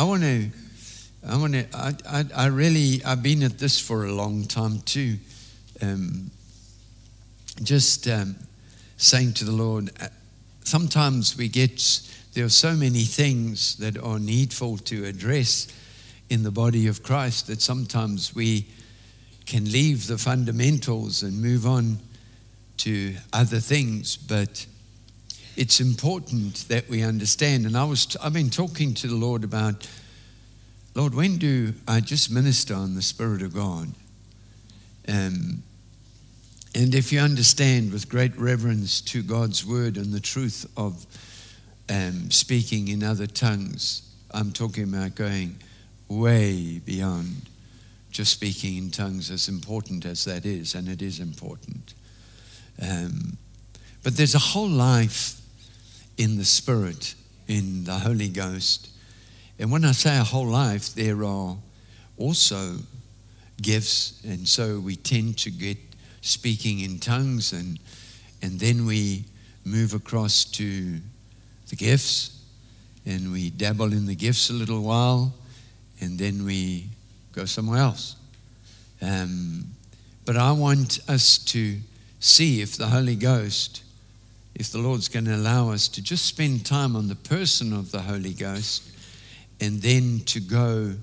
I want to, I want to, I, I, I really, I've been at this for a long time too. Um, just um, saying to the Lord, uh, sometimes we get, there are so many things that are needful to address in the body of Christ that sometimes we can leave the fundamentals and move on to other things. But it's important that we understand. And I was, I've been talking to the Lord about, Lord, when do I just minister on the Spirit of God? Um, and if you understand with great reverence to God's word and the truth of um, speaking in other tongues, I'm talking about going way beyond just speaking in tongues, as important as that is, and it is important. Um, but there's a whole life in the Spirit, in the Holy Ghost. And when I say a whole life, there are also gifts, and so we tend to get speaking in tongues, and, and then we move across to the gifts, and we dabble in the gifts a little while, and then we go somewhere else. Um, but I want us to see if the Holy Ghost, if the Lord's going to allow us to just spend time on the person of the Holy Ghost and then to go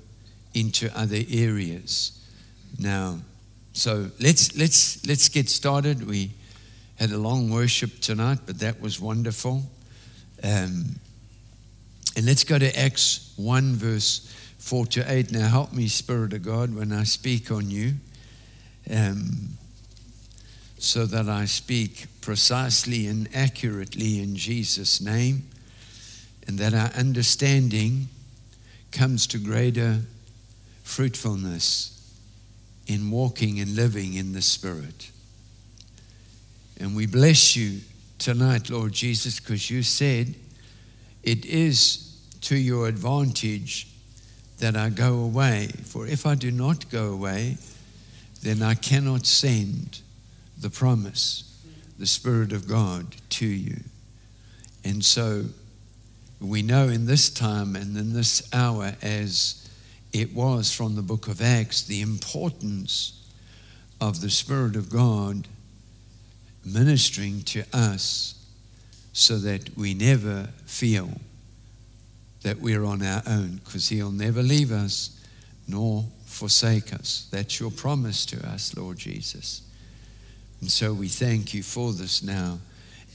into other areas. Now, so let's let's let's get started. We had a long worship tonight, but that was wonderful. Um, and let's go to Acts 1, verse 4 to 8. Now, help me, Spirit of God, when I speak on you, um, so that I speak precisely and accurately in Jesus' name, and that our understanding comes to greater fruitfulness in walking and living in the Spirit. And we bless you tonight, Lord Jesus, because you said it is to your advantage that I go away. For if I do not go away, then I cannot send the promise, the Spirit of God, to you. And so we know in this time and in this hour, as it was from the book of Acts the importance of the Spirit of God ministering to us so that we never feel that we're on our own because He'll never leave us nor forsake us. That's your promise to us, Lord Jesus. And so we thank you for this now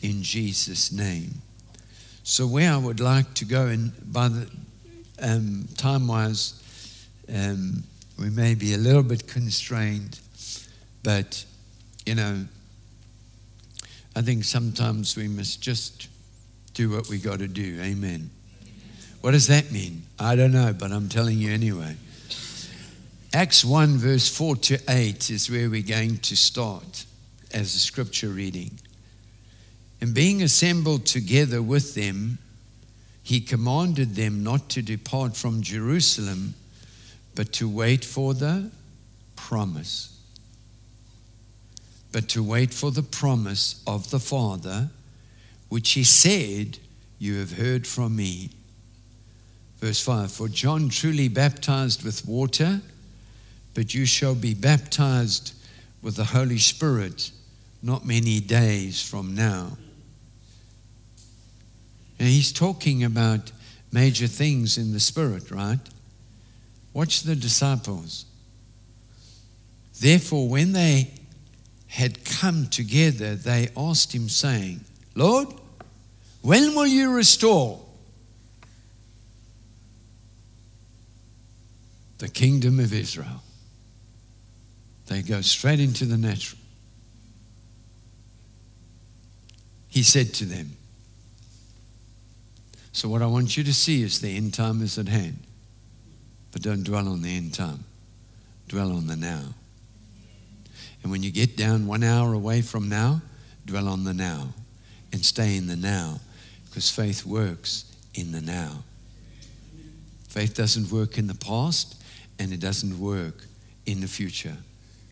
in Jesus' name. So, where I would like to go, and by the um, time wise, um, we may be a little bit constrained, but you know, I think sometimes we must just do what we got to do. Amen. What does that mean? I don't know, but I'm telling you anyway. Acts 1, verse 4 to 8 is where we're going to start as a scripture reading. And being assembled together with them, he commanded them not to depart from Jerusalem but to wait for the promise. But to wait for the promise of the Father, which he said, You have heard from me. Verse 5 For John truly baptized with water, but you shall be baptized with the Holy Spirit not many days from now. And he's talking about major things in the Spirit, right? Watch the disciples. Therefore, when they had come together, they asked him, saying, Lord, when will you restore the kingdom of Israel? They go straight into the natural. He said to them, So, what I want you to see is the end time is at hand. But don't dwell on the end time, dwell on the now. And when you get down one hour away from now, dwell on the now and stay in the now because faith works in the now. Faith doesn't work in the past and it doesn't work in the future.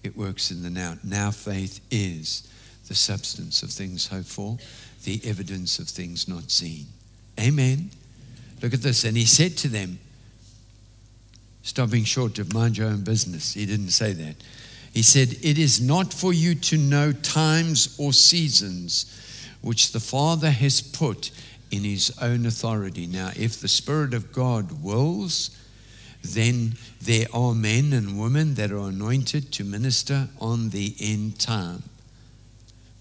It works in the now. Now faith is the substance of things hoped for, the evidence of things not seen. Amen. Look at this. And he said to them, stopping short of mind your own business. He didn't say that. He said, It is not for you to know times or seasons which the Father has put in his own authority. Now, if the Spirit of God wills, then there are men and women that are anointed to minister on the end time.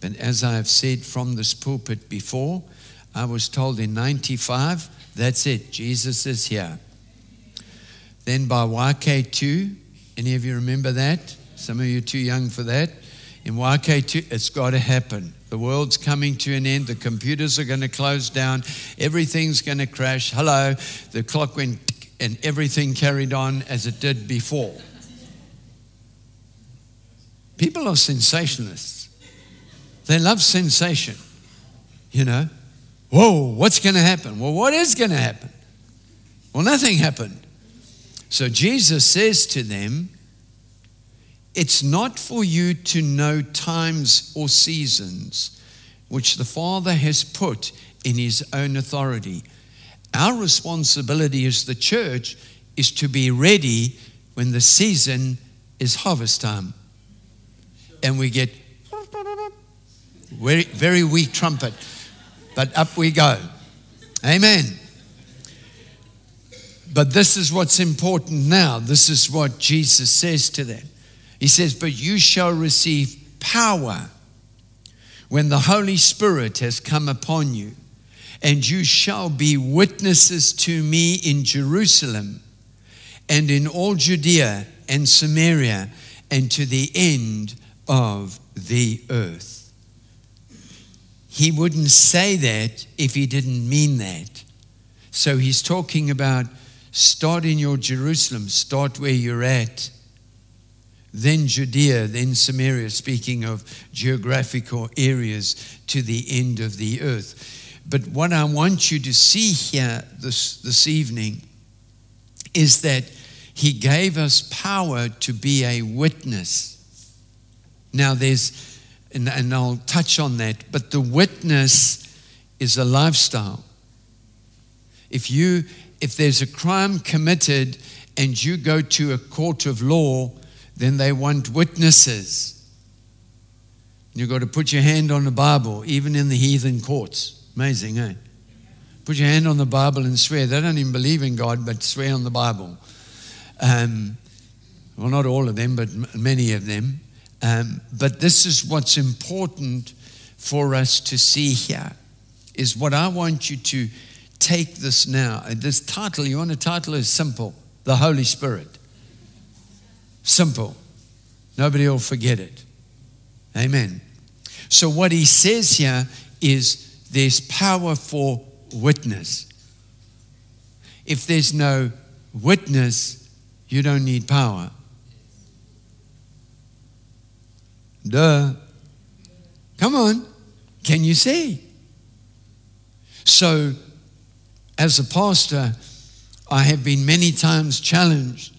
But as I have said from this pulpit before, I was told in 95, that's it, Jesus is here. Then by YK2, any of you remember that? Some of you are too young for that. In YK2, it's got to happen. The world's coming to an end. The computers are going to close down. Everything's going to crash. Hello. The clock went and everything carried on as it did before. People are sensationalists. They love sensation. You know, whoa, what's going to happen? Well, what is going to happen? Well, nothing happened. So Jesus says to them, It's not for you to know times or seasons which the Father has put in His own authority. Our responsibility as the church is to be ready when the season is harvest time. And we get very, very weak trumpet, but up we go. Amen. But this is what's important now. This is what Jesus says to them. He says, But you shall receive power when the Holy Spirit has come upon you and you shall be witnesses to me in Jerusalem and in all Judea and Samaria and to the end of the earth. He wouldn't say that if he didn't mean that. So he's talking about start in your Jerusalem, start where you're at. Then Judea, then Samaria, speaking of geographical areas to the end of the earth. But what I want you to see here this, this evening is that He gave us power to be a witness. Now, there's, and, and I'll touch on that, but the witness is a lifestyle. If you if there's a crime committed and you go to a court of law, then they want witnesses. You've got to put your hand on the Bible, even in the heathen courts. Amazing, eh? Put your hand on the Bible and swear. They don't even believe in God, but swear on the Bible. Um, well, not all of them, but many of them. Um, but this is what's important for us to see here. Is what I want you to take this now. This title, you want a title is simple The Holy Spirit. Simple. Nobody will forget it. Amen. So, what he says here is there's power for witness. If there's no witness, you don't need power. Duh. Come on. Can you see? So, as a pastor, I have been many times challenged.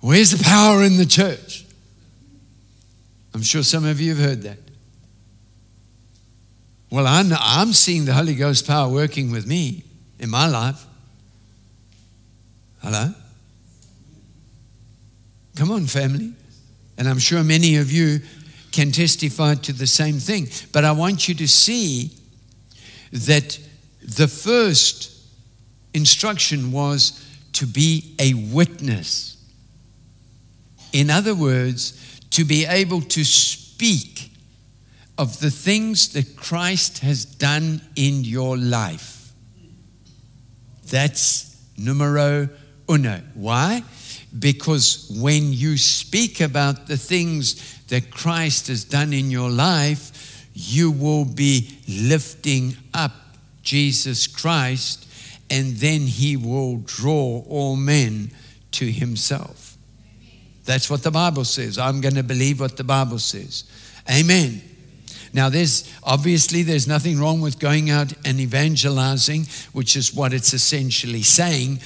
Where's the power in the church? I'm sure some of you have heard that. Well, I'm, I'm seeing the Holy Ghost power working with me in my life. Hello? Come on, family. And I'm sure many of you can testify to the same thing. But I want you to see that the first instruction was to be a witness. In other words, to be able to speak of the things that Christ has done in your life. That's numero uno. Why? Because when you speak about the things that Christ has done in your life, you will be lifting up Jesus Christ, and then he will draw all men to himself. That's what the Bible says. I'm going to believe what the Bible says. Amen. Now, there's obviously there's nothing wrong with going out and evangelizing, which is what it's essentially saying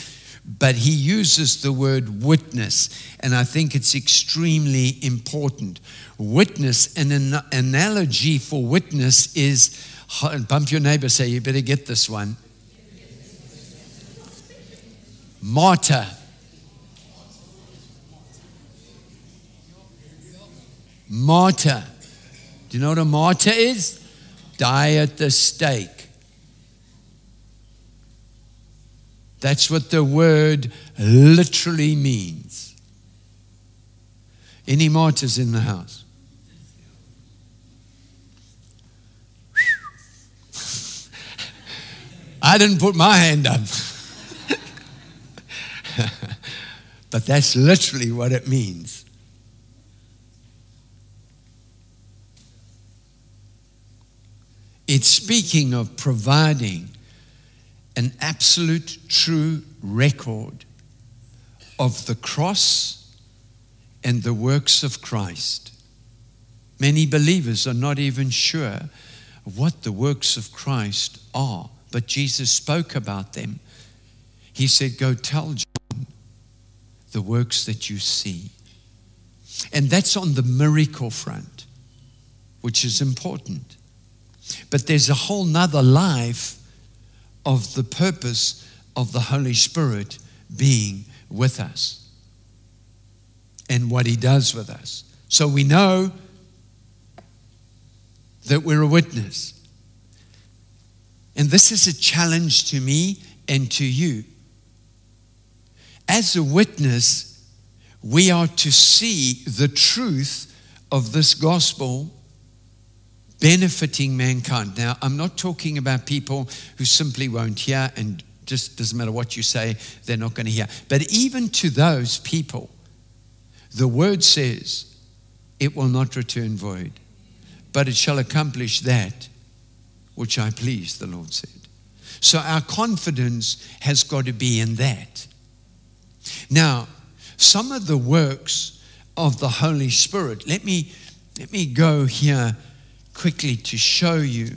but he uses the word witness, and I think it's extremely important. Witness, an analogy for witness is bump your neighbor, say, You better get this one. Martyr. Martyr. Do you know what a martyr is? Die at the stake. That's what the word literally means. Any martyrs in the house? I didn't put my hand up. but that's literally what it means. It's speaking of providing an absolute true record of the cross and the works of Christ. Many believers are not even sure what the works of Christ are, but Jesus spoke about them. He said, Go tell John the works that you see. And that's on the miracle front, which is important. But there's a whole nother life of the purpose of the Holy Spirit being with us and what He does with us. So we know that we're a witness. And this is a challenge to me and to you. As a witness, we are to see the truth of this gospel benefiting mankind. Now, I'm not talking about people who simply won't hear and just doesn't matter what you say, they're not going to hear. But even to those people, the word says, it will not return void, but it shall accomplish that which I please, the Lord said. So our confidence has got to be in that. Now, some of the works of the Holy Spirit, let me, let me go here quickly to show you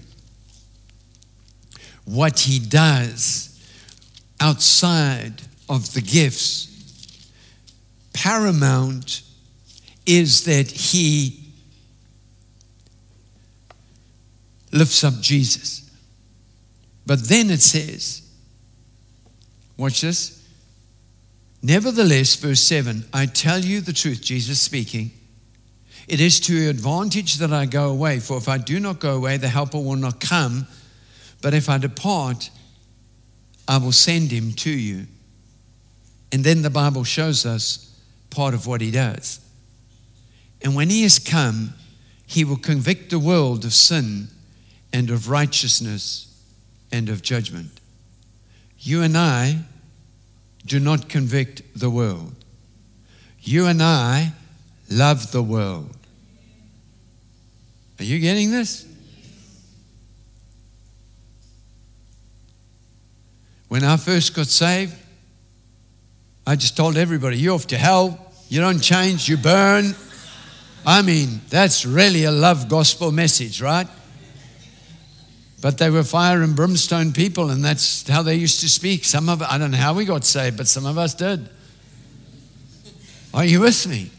what he does outside of the gifts. Paramount is that he lifts up Jesus. But then it says, watch this. Nevertheless, verse 7 I tell you the truth, Jesus speaking. It is to your advantage that I go away, for if I do not go away, the Helper will not come. But if I depart, I will send him to you. And then the Bible shows us part of what he does. And when he has come, he will convict the world of sin and of righteousness and of judgment. You and I do not convict the world. You and I love the world. Are you getting this? When I first got saved, I just told everybody, You're off to hell. You don't change, you burn. I mean, that's really a love gospel message, right? But they were fire and brimstone people, and that's how they used to speak. Some of I don't know how we got saved, but some of us did. Are you with me?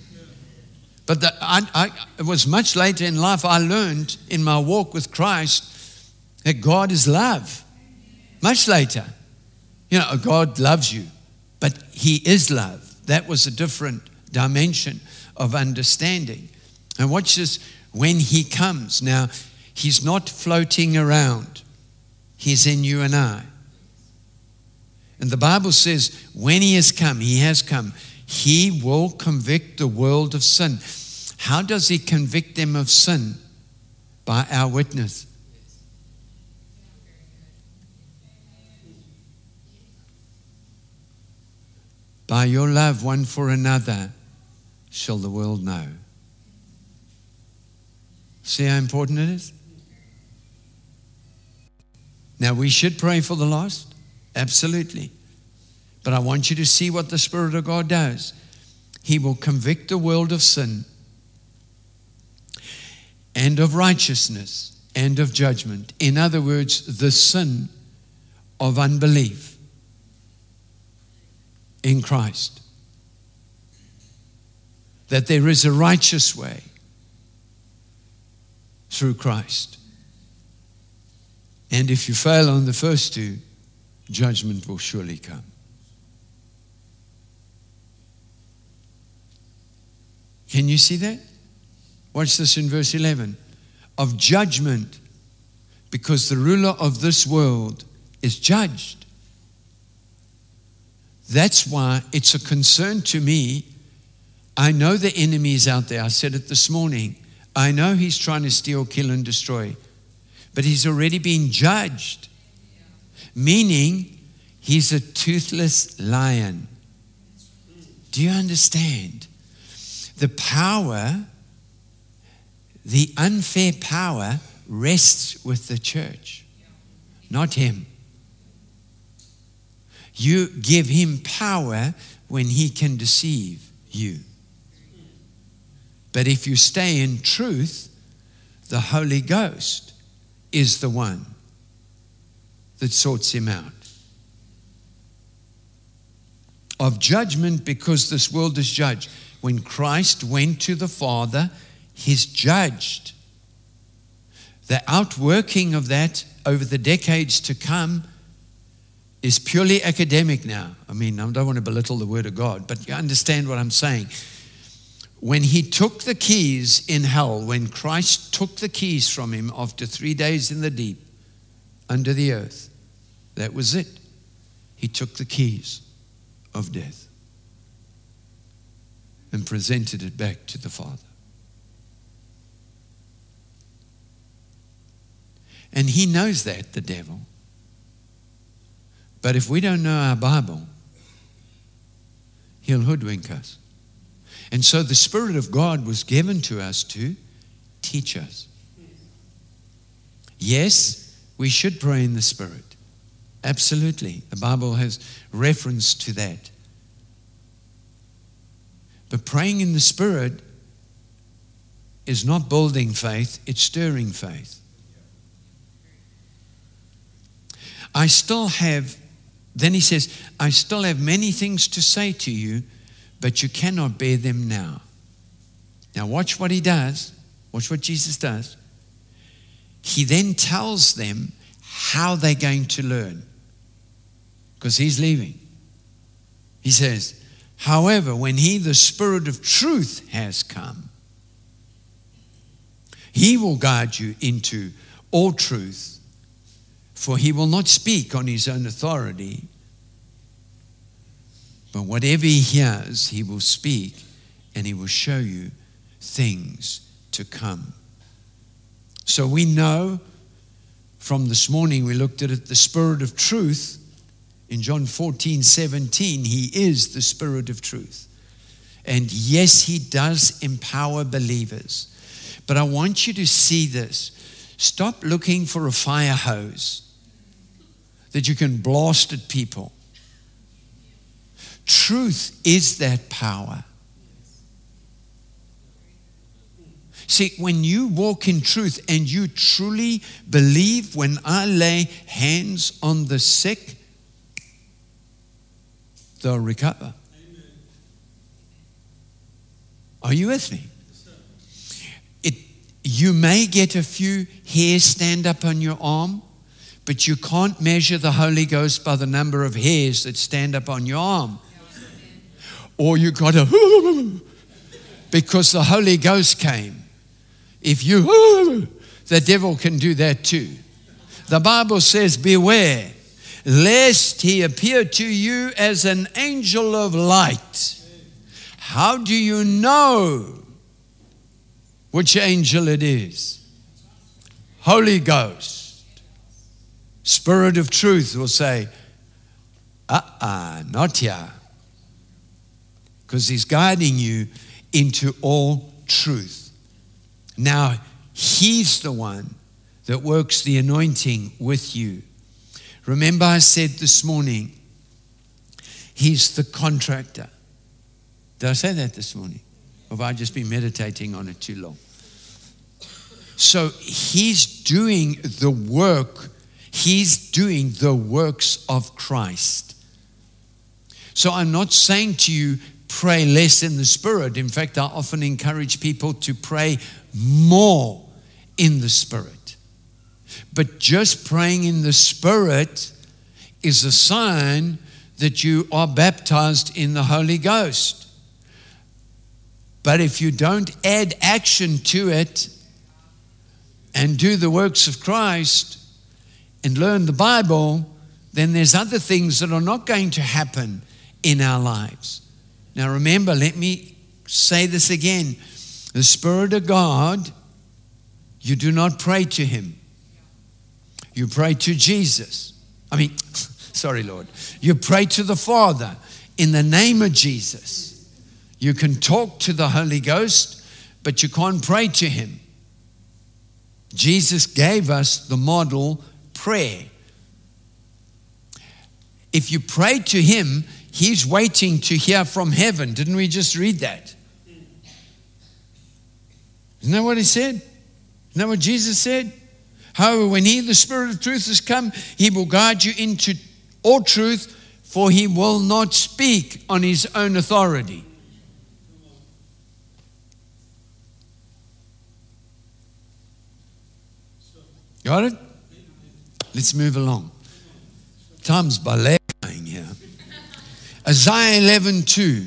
But the, I, I, it was much later in life I learned in my walk with Christ that God is love. Much later. You know, God loves you, but He is love. That was a different dimension of understanding. And watch this when He comes. Now, He's not floating around, He's in you and I. And the Bible says, when He has come, He has come, He will convict the world of sin. How does he convict them of sin? By our witness. By your love one for another shall the world know. See how important it is? Now, we should pray for the lost, absolutely. But I want you to see what the Spirit of God does. He will convict the world of sin and of righteousness and of judgment. In other words, the sin of unbelief in Christ. That there is a righteous way through Christ. And if you fail on the first two, judgment will surely come. Can you see that? Watch this in verse 11 of judgment, because the ruler of this world is judged. That's why it's a concern to me. I know the enemy is out there. I said it this morning. I know he's trying to steal, kill, and destroy, but he's already been judged, meaning he's a toothless lion. Do you understand? The power, the unfair power, rests with the church, not him. You give him power when he can deceive you. But if you stay in truth, the Holy Ghost is the one that sorts him out. Of judgment, because this world is judged. When Christ went to the Father, he's judged. The outworking of that over the decades to come is purely academic now. I mean, I don't want to belittle the Word of God, but you understand what I'm saying. When he took the keys in hell, when Christ took the keys from him after three days in the deep, under the earth, that was it. He took the keys of death and presented it back to the Father. And he knows that, the devil. But if we don't know our Bible, he'll hoodwink us. And so the Spirit of God was given to us to teach us. Yes, we should pray in the Spirit. Absolutely. The Bible has reference to that. But praying in the Spirit is not building faith, it's stirring faith. I still have then he says, I still have many things to say to you, but you cannot bear them now. Now, watch what he does. Watch what Jesus does. He then tells them how they're going to learn because he's leaving. He says, However, when he, the Spirit of truth, has come, he will guide you into all truth for he will not speak on his own authority, but whatever he hears, he will speak and he will show you things to come. So we know from this morning, we looked at it, the Spirit of truth. In John 14, 17, he is the Spirit of truth. And yes, he does empower believers. But I want you to see this. Stop looking for a fire hose that you can blast at people. Truth is that power. See, when you walk in truth and you truly believe when I lay hands on the sick, they'll recover. Amen. Are you with me? It, you may get a few hairs stand up on your arm, but you can't measure the Holy Ghost by the number of hairs that stand up on your arm. Or you got to, because the Holy Ghost came. If you, the devil can do that too. The Bible says, Beware, lest he appear to you as an angel of light. How do you know which angel it is? Holy Ghost. Spirit of truth will say, uh uh-uh, uh not here. Because he's guiding you into all truth. Now, he's the one that works the anointing with you. Remember, I said this morning, he's the contractor. Did I say that this morning? Or have I just been meditating on it too long? So he's doing the work He's doing the works of Christ. So I'm not saying to you, pray less in the Spirit. In fact, I often encourage people to pray more in the Spirit. But just praying in the Spirit is a sign that you are baptized in the Holy Ghost. But if you don't add action to it and do the works of Christ and learn the Bible, then there's other things that are not going to happen in our lives. Now, remember, let me say this again the Spirit of God, you do not pray to Him, you pray to Jesus. I mean, sorry, Lord. You pray to the Father in the name of Jesus. You can talk to the Holy Ghost, but you can't pray to Him. Jesus gave us the model prayer. If you pray to Him, He's waiting to hear from heaven. Didn't we just read that? Isn't that what He said? Isn't that what Jesus said? However, when He, the Spirit of truth, has come, He will guide you into all truth, for He will not speak on His own authority. Got it? Let's move along. Time's ballet here. Isaiah 11 2.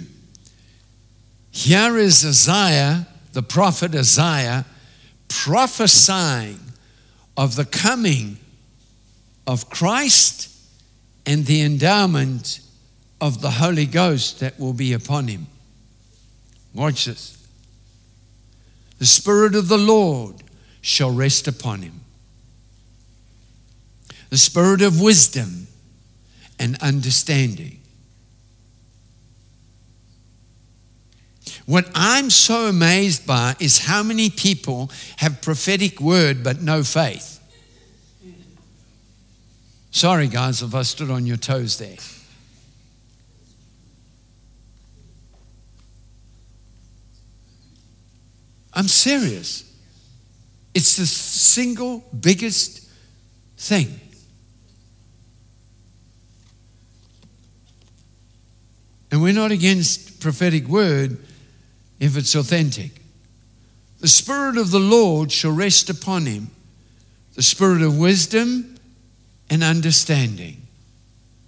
Here is Isaiah, the prophet Isaiah, prophesying of the coming of Christ and the endowment of the Holy Ghost that will be upon him. Watch this. The Spirit of the Lord shall rest upon him the spirit of wisdom and understanding. What I'm so amazed by is how many people have prophetic word but no faith. Sorry, guys, if I stood on your toes there. I'm serious. It's the single biggest thing. We're not against prophetic word if it's authentic. The Spirit of the Lord shall rest upon him, the Spirit of wisdom and understanding.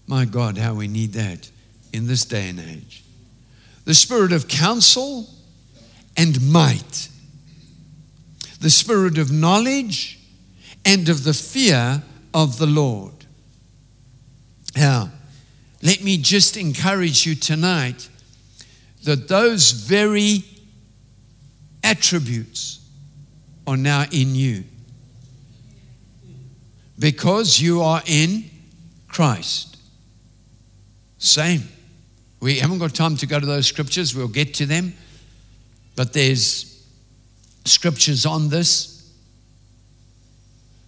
My God, how we need that in this day and age. The Spirit of counsel and might, the Spirit of knowledge and of the fear of the Lord. Now, let me just encourage you tonight that those very attributes are now in you because you are in Christ. Same. We haven't got time to go to those scriptures, we'll get to them, but there's scriptures on this.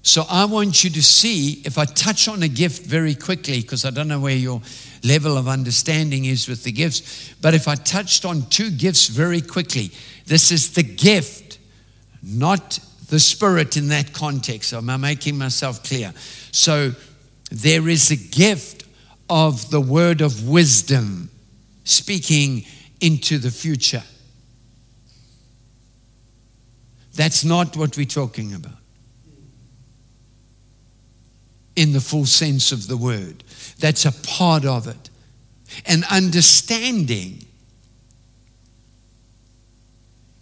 So I want you to see if I touch on a gift very quickly, because I don't know where your level of understanding is with the gifts, but if I touched on two gifts very quickly, this is the gift, not the spirit in that context. Am I making myself clear? So there is a gift of the word of wisdom speaking into the future. That's not what we're talking about in the full sense of the word. That's a part of it. And understanding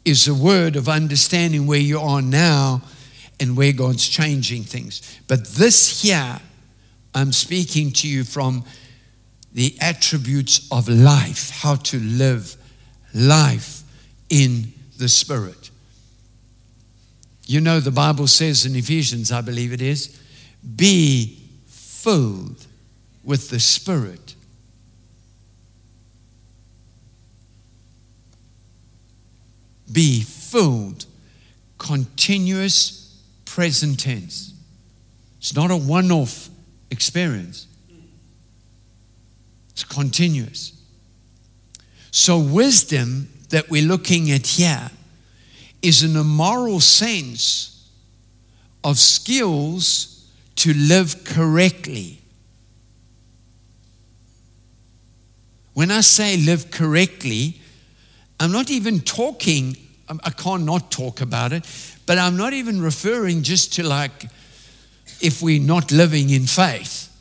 is a word of understanding where you are now and where God's changing things. But this here, I'm speaking to you from the attributes of life, how to live life in the Spirit. You know, the Bible says in Ephesians, I believe it is, be filled with the Spirit. Be filled, continuous present tense. It's not a one off experience, it's continuous. So, wisdom that we're looking at here is an immoral sense of skills to live correctly. When I say live correctly, I'm not even talking, um, I can't not talk about it, but I'm not even referring just to like if we're not living in faith.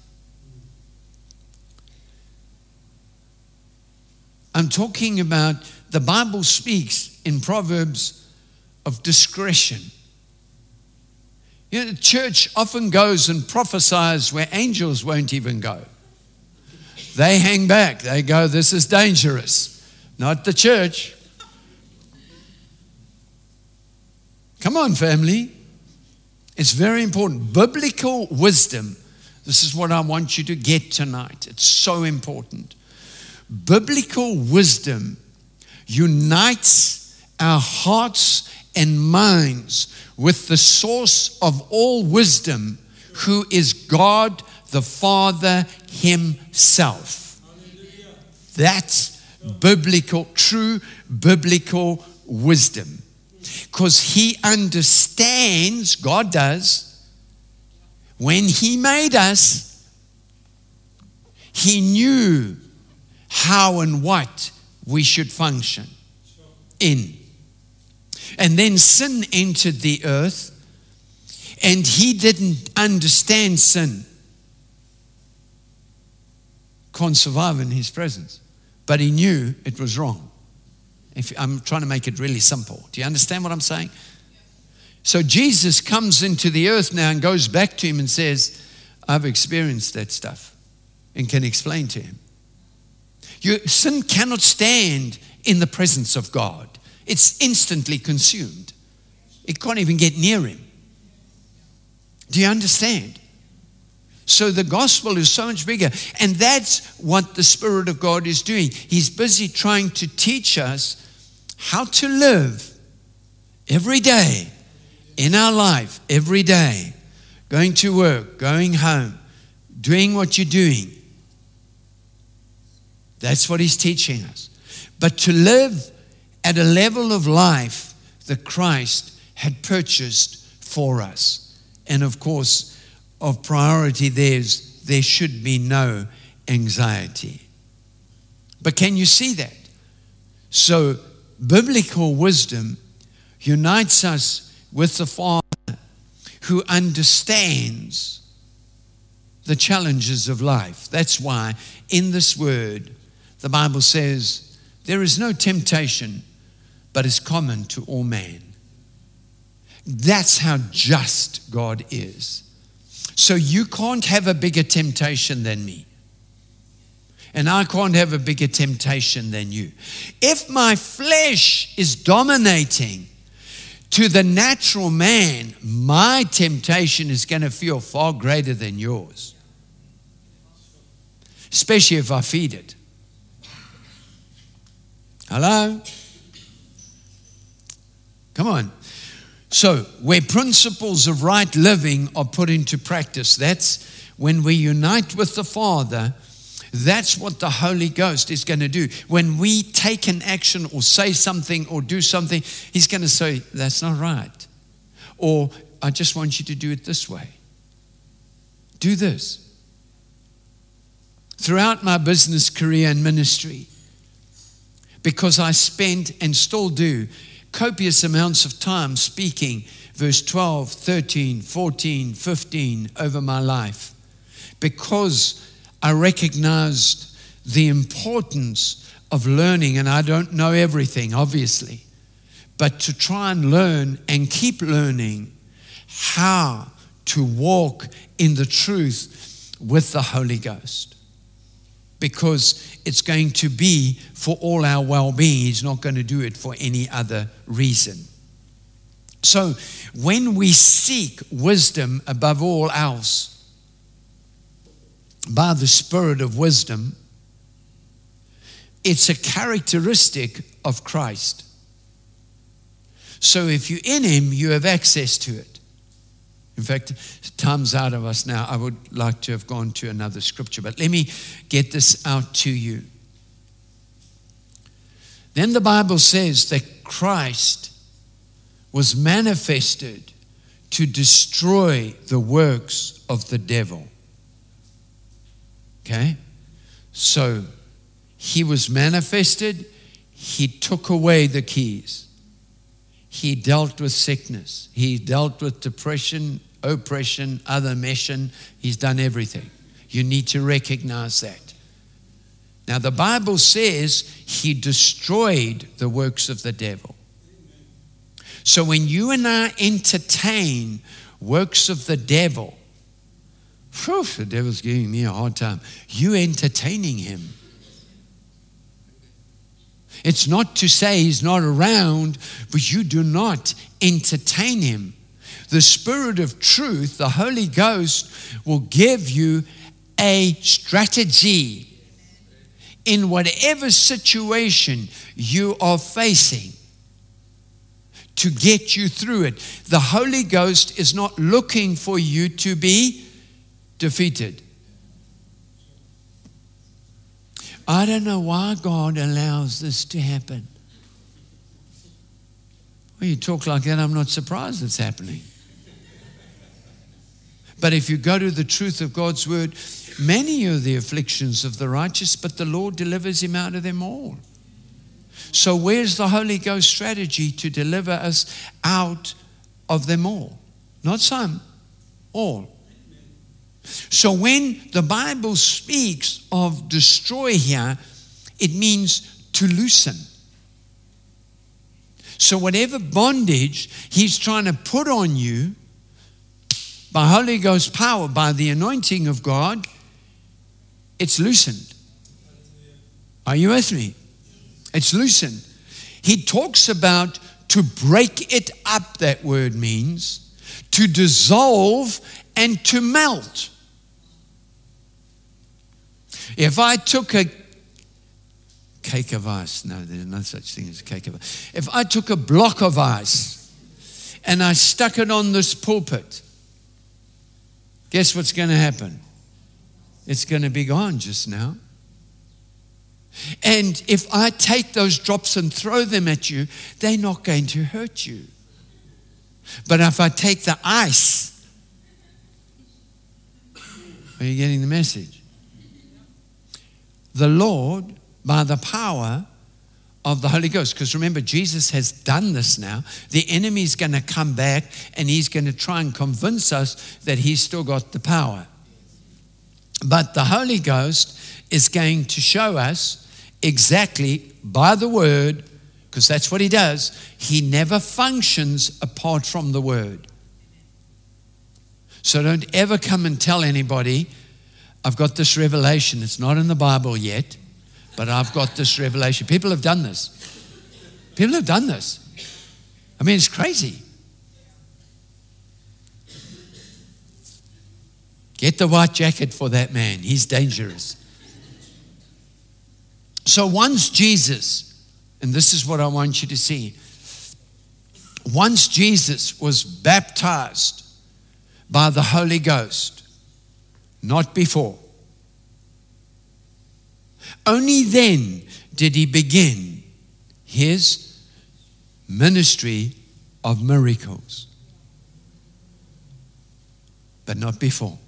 I'm talking about the Bible speaks in Proverbs of discretion. You know, the church often goes and prophesies where angels won't even go. They hang back. They go, This is dangerous. Not the church. Come on, family. It's very important. Biblical wisdom. This is what I want you to get tonight. It's so important. Biblical wisdom unites our hearts and minds with the source of all wisdom, who is God the Father Himself. That's biblical, true biblical wisdom. Because He understands, God does, when He made us, He knew how and what we should function in. And then sin entered the earth, and he didn't understand sin. Can't survive in his presence, but he knew it was wrong. If I'm trying to make it really simple. Do you understand what I'm saying? So Jesus comes into the earth now and goes back to him and says, I've experienced that stuff and can explain to him. You, sin cannot stand in the presence of God it's instantly consumed. It can't even get near him. Do you understand? So the gospel is so much bigger. And that's what the Spirit of God is doing. He's busy trying to teach us how to live every day in our life, every day, going to work, going home, doing what you're doing. That's what He's teaching us. But to live at a level of life that Christ had purchased for us. And of course, of priority, there's, there should be no anxiety. But can you see that? So, biblical wisdom unites us with the Father who understands the challenges of life. That's why in this word, the Bible says, there is no temptation but is common to all men. That's how just God is. So you can't have a bigger temptation than me. And I can't have a bigger temptation than you. If my flesh is dominating to the natural man, my temptation is going to feel far greater than yours. Especially if I feed it. Hello? Come on. So, where principles of right living are put into practice, that's when we unite with the Father. That's what the Holy Ghost is going to do. When we take an action or say something or do something, He's going to say, That's not right. Or, I just want you to do it this way. Do this. Throughout my business career and ministry, because I spent and still do copious amounts of time speaking verse 12, 13, 14, 15 over my life because I recognized the importance of learning, and I don't know everything, obviously, but to try and learn and keep learning how to walk in the truth with the Holy Ghost because it's going to be for all our well being. He's not going to do it for any other reason. So, when we seek wisdom above all else by the Spirit of wisdom, it's a characteristic of Christ. So, if you're in Him, you have access to it. In fact, time's out of us now. I would like to have gone to another scripture, but let me get this out to you. Then the Bible says that Christ was manifested to destroy the works of the devil. Okay? So he was manifested, he took away the keys. He dealt with sickness. He dealt with depression, oppression, other mission. He's done everything. You need to recognize that. Now, the Bible says he destroyed the works of the devil. So, when you and I entertain works of the devil, whew, the devil's giving me a hard time. You entertaining him. It's not to say he's not around, but you do not entertain him. The Spirit of truth, the Holy Ghost, will give you a strategy in whatever situation you are facing to get you through it. The Holy Ghost is not looking for you to be defeated. I don't know why God allows this to happen. Well, you talk like that, I'm not surprised it's happening. But if you go to the truth of God's word, many are the afflictions of the righteous, but the Lord delivers him out of them all. So, where's the Holy Ghost strategy to deliver us out of them all? Not some, all. So, when the Bible speaks of destroy here, it means to loosen. So, whatever bondage he's trying to put on you by Holy Ghost power, by the anointing of God, it's loosened. Are you with me? It's loosened. He talks about to break it up, that word means, to dissolve and to melt. If I took a cake of ice, no, there's no such thing as a cake of ice. If I took a block of ice and I stuck it on this pulpit, guess what's going to happen? It's going to be gone just now. And if I take those drops and throw them at you, they're not going to hurt you. But if I take the ice, are you getting the message? The Lord by the power of the Holy Ghost. Because remember, Jesus has done this now. The enemy's going to come back and he's going to try and convince us that he's still got the power. But the Holy Ghost is going to show us exactly by the word, because that's what he does. He never functions apart from the word. So don't ever come and tell anybody I've got this revelation. It's not in the Bible yet, but I've got this revelation. People have done this. People have done this. I mean, it's crazy. Get the white jacket for that man. He's dangerous. So once Jesus, and this is what I want you to see, once Jesus was baptized by the Holy Ghost, not before. Only then did he begin his ministry of miracles, but not before.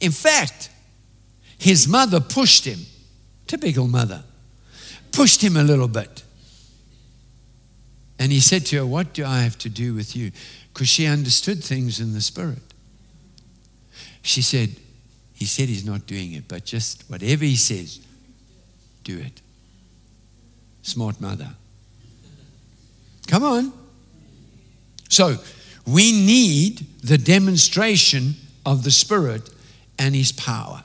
In fact, his mother pushed him, typical mother, pushed him a little bit. And he said to her, What do I have to do with you? Because she understood things in the spirit. She said, He said he's not doing it, but just whatever he says, do it. Smart mother. Come on. So, we need the demonstration of the Spirit and His power.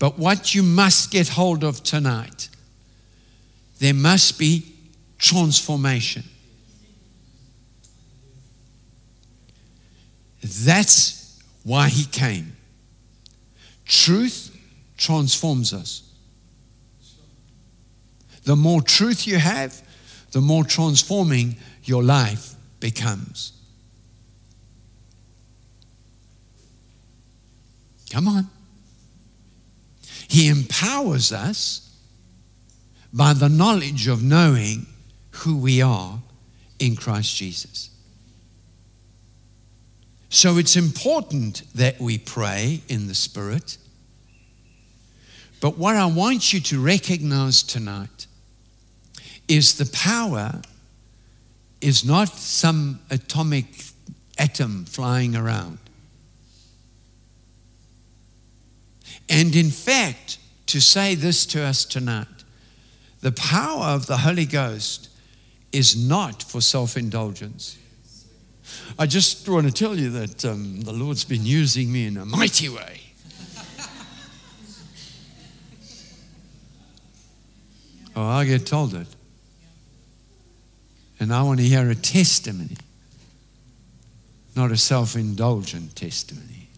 But what you must get hold of tonight, there must be transformation. That's why he came. Truth transforms us. The more truth you have, the more transforming your life becomes. Come on. He empowers us by the knowledge of knowing who we are in Christ Jesus. So it's important that we pray in the Spirit. But what I want you to recognize tonight is the power is not some atomic atom flying around. And in fact, to say this to us tonight. The power of the Holy Ghost is not for self indulgence. I just want to tell you that um, the Lord's been using me in a mighty way. oh, I get told it. And I want to hear a testimony, not a self indulgent testimony.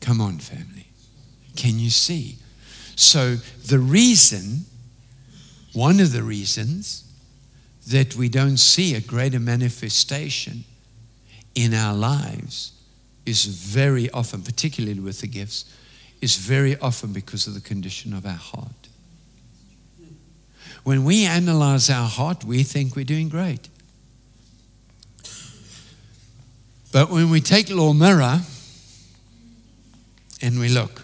Come on, family. Can you see? So, the reason, one of the reasons that we don't see a greater manifestation in our lives is very often, particularly with the gifts, is very often because of the condition of our heart. When we analyze our heart, we think we're doing great. But when we take little mirror and we look,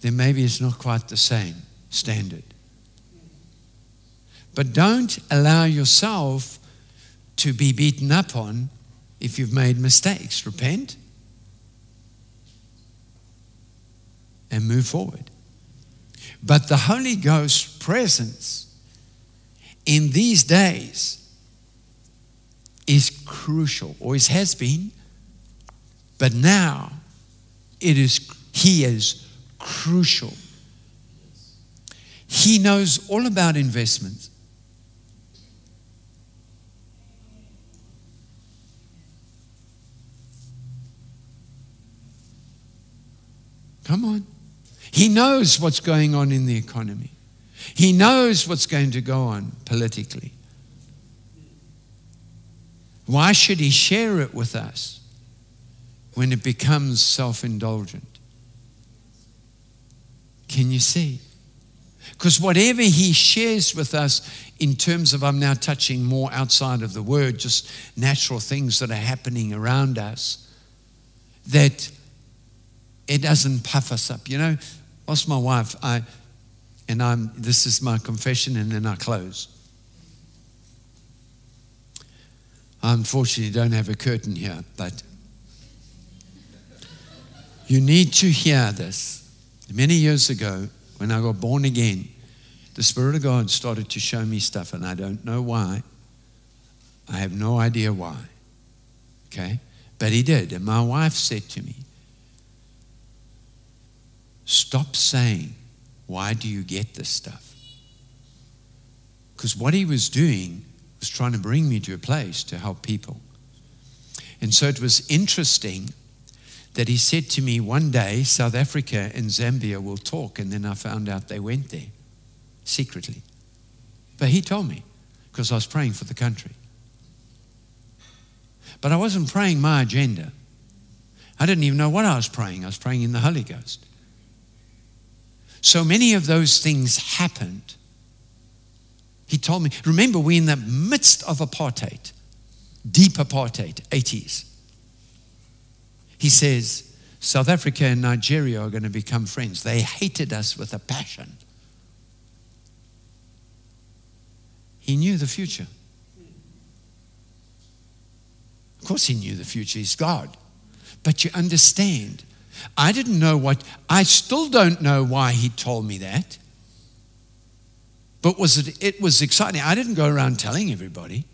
then maybe it's not quite the same standard. But don't allow yourself to be beaten up on if you've made mistakes. Repent and move forward. But the Holy Ghost's presence in these days is crucial, always has been, but now it is, he is crucial. He knows all about investments. He knows what's going on in the economy. He knows what's going to go on politically. Why should he share it with us when it becomes self indulgent? Can you see? Because whatever he shares with us in terms of, I'm now touching more outside of the word, just natural things that are happening around us, that it doesn't puff us up. You know, whilst my wife, I, and I'm, this is my confession, and then I close. I unfortunately don't have a curtain here, but you need to hear this. Many years ago, when I got born again, the Spirit of God started to show me stuff, and I don't know why. I have no idea why. Okay? But He did. And my wife said to me, Stop saying, Why do you get this stuff? Because what he was doing was trying to bring me to a place to help people. And so it was interesting that he said to me one day, South Africa and Zambia will talk. And then I found out they went there secretly. But he told me because I was praying for the country. But I wasn't praying my agenda. I didn't even know what I was praying. I was praying in the Holy Ghost. So many of those things happened. He told me, remember, we're in the midst of apartheid, deep apartheid, 80s. He says, South Africa and Nigeria are going to become friends. They hated us with a passion. He knew the future. Of course, he knew the future. He's God. But you understand, I didn't know what, I still don't know why he told me that. But was it, it was exciting. I didn't go around telling everybody.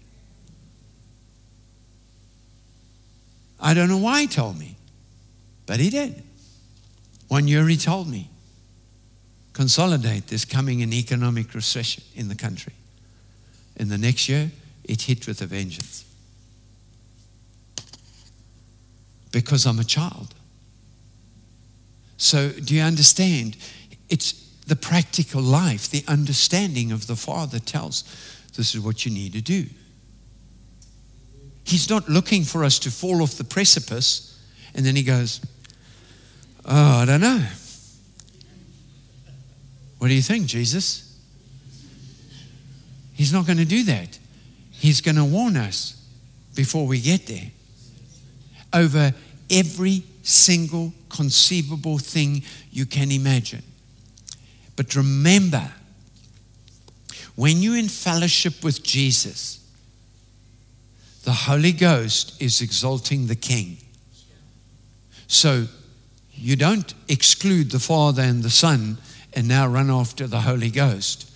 I don't know why he told me, but he did. One year he told me, consolidate, there's coming an economic recession in the country. And the next year, it hit with a vengeance. Because I'm a child. So, do you understand? It's the practical life, the understanding of the Father tells this is what you need to do. He's not looking for us to fall off the precipice and then he goes, Oh, I don't know. What do you think, Jesus? He's not going to do that. He's going to warn us before we get there over every single conceivable thing you can imagine. But remember, when you're in fellowship with Jesus, the Holy Ghost is exalting the King. So you don't exclude the Father and the Son and now run after the Holy Ghost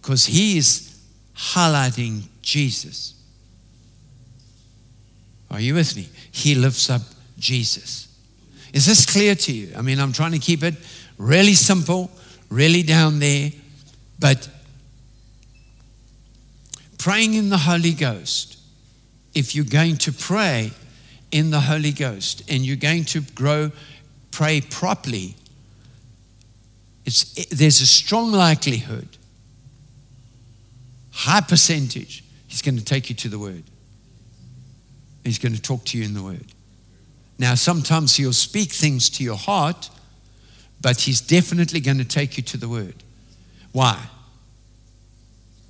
because He is highlighting Jesus. Are you with me? He lifts up Jesus. Is this clear to you? I mean, I'm trying to keep it really simple, really down there, but praying in the Holy Ghost, if you're going to pray in the Holy Ghost and you're going to grow, pray properly, it's, there's a strong likelihood, high percentage, he's going to take you to the Word. He's going to talk to you in the Word. Now, sometimes he'll speak things to your heart, but he's definitely going to take you to the Word. Why?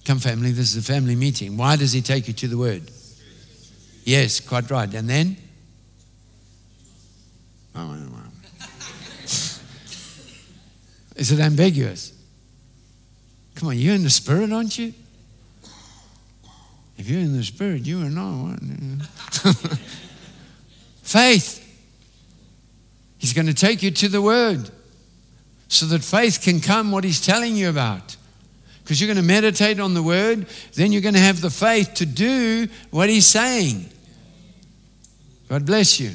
Come, family, this is a family meeting. Why does he take you to the Word? Yes, quite right. And then? Oh, is it ambiguous? Come on, you're in the Spirit, aren't you? If you're in the Spirit, you are not. faith. He's going to take you to the Word so that faith can come what He's telling you about. Because you're going to meditate on the Word, then you're going to have the faith to do what He's saying. God bless you.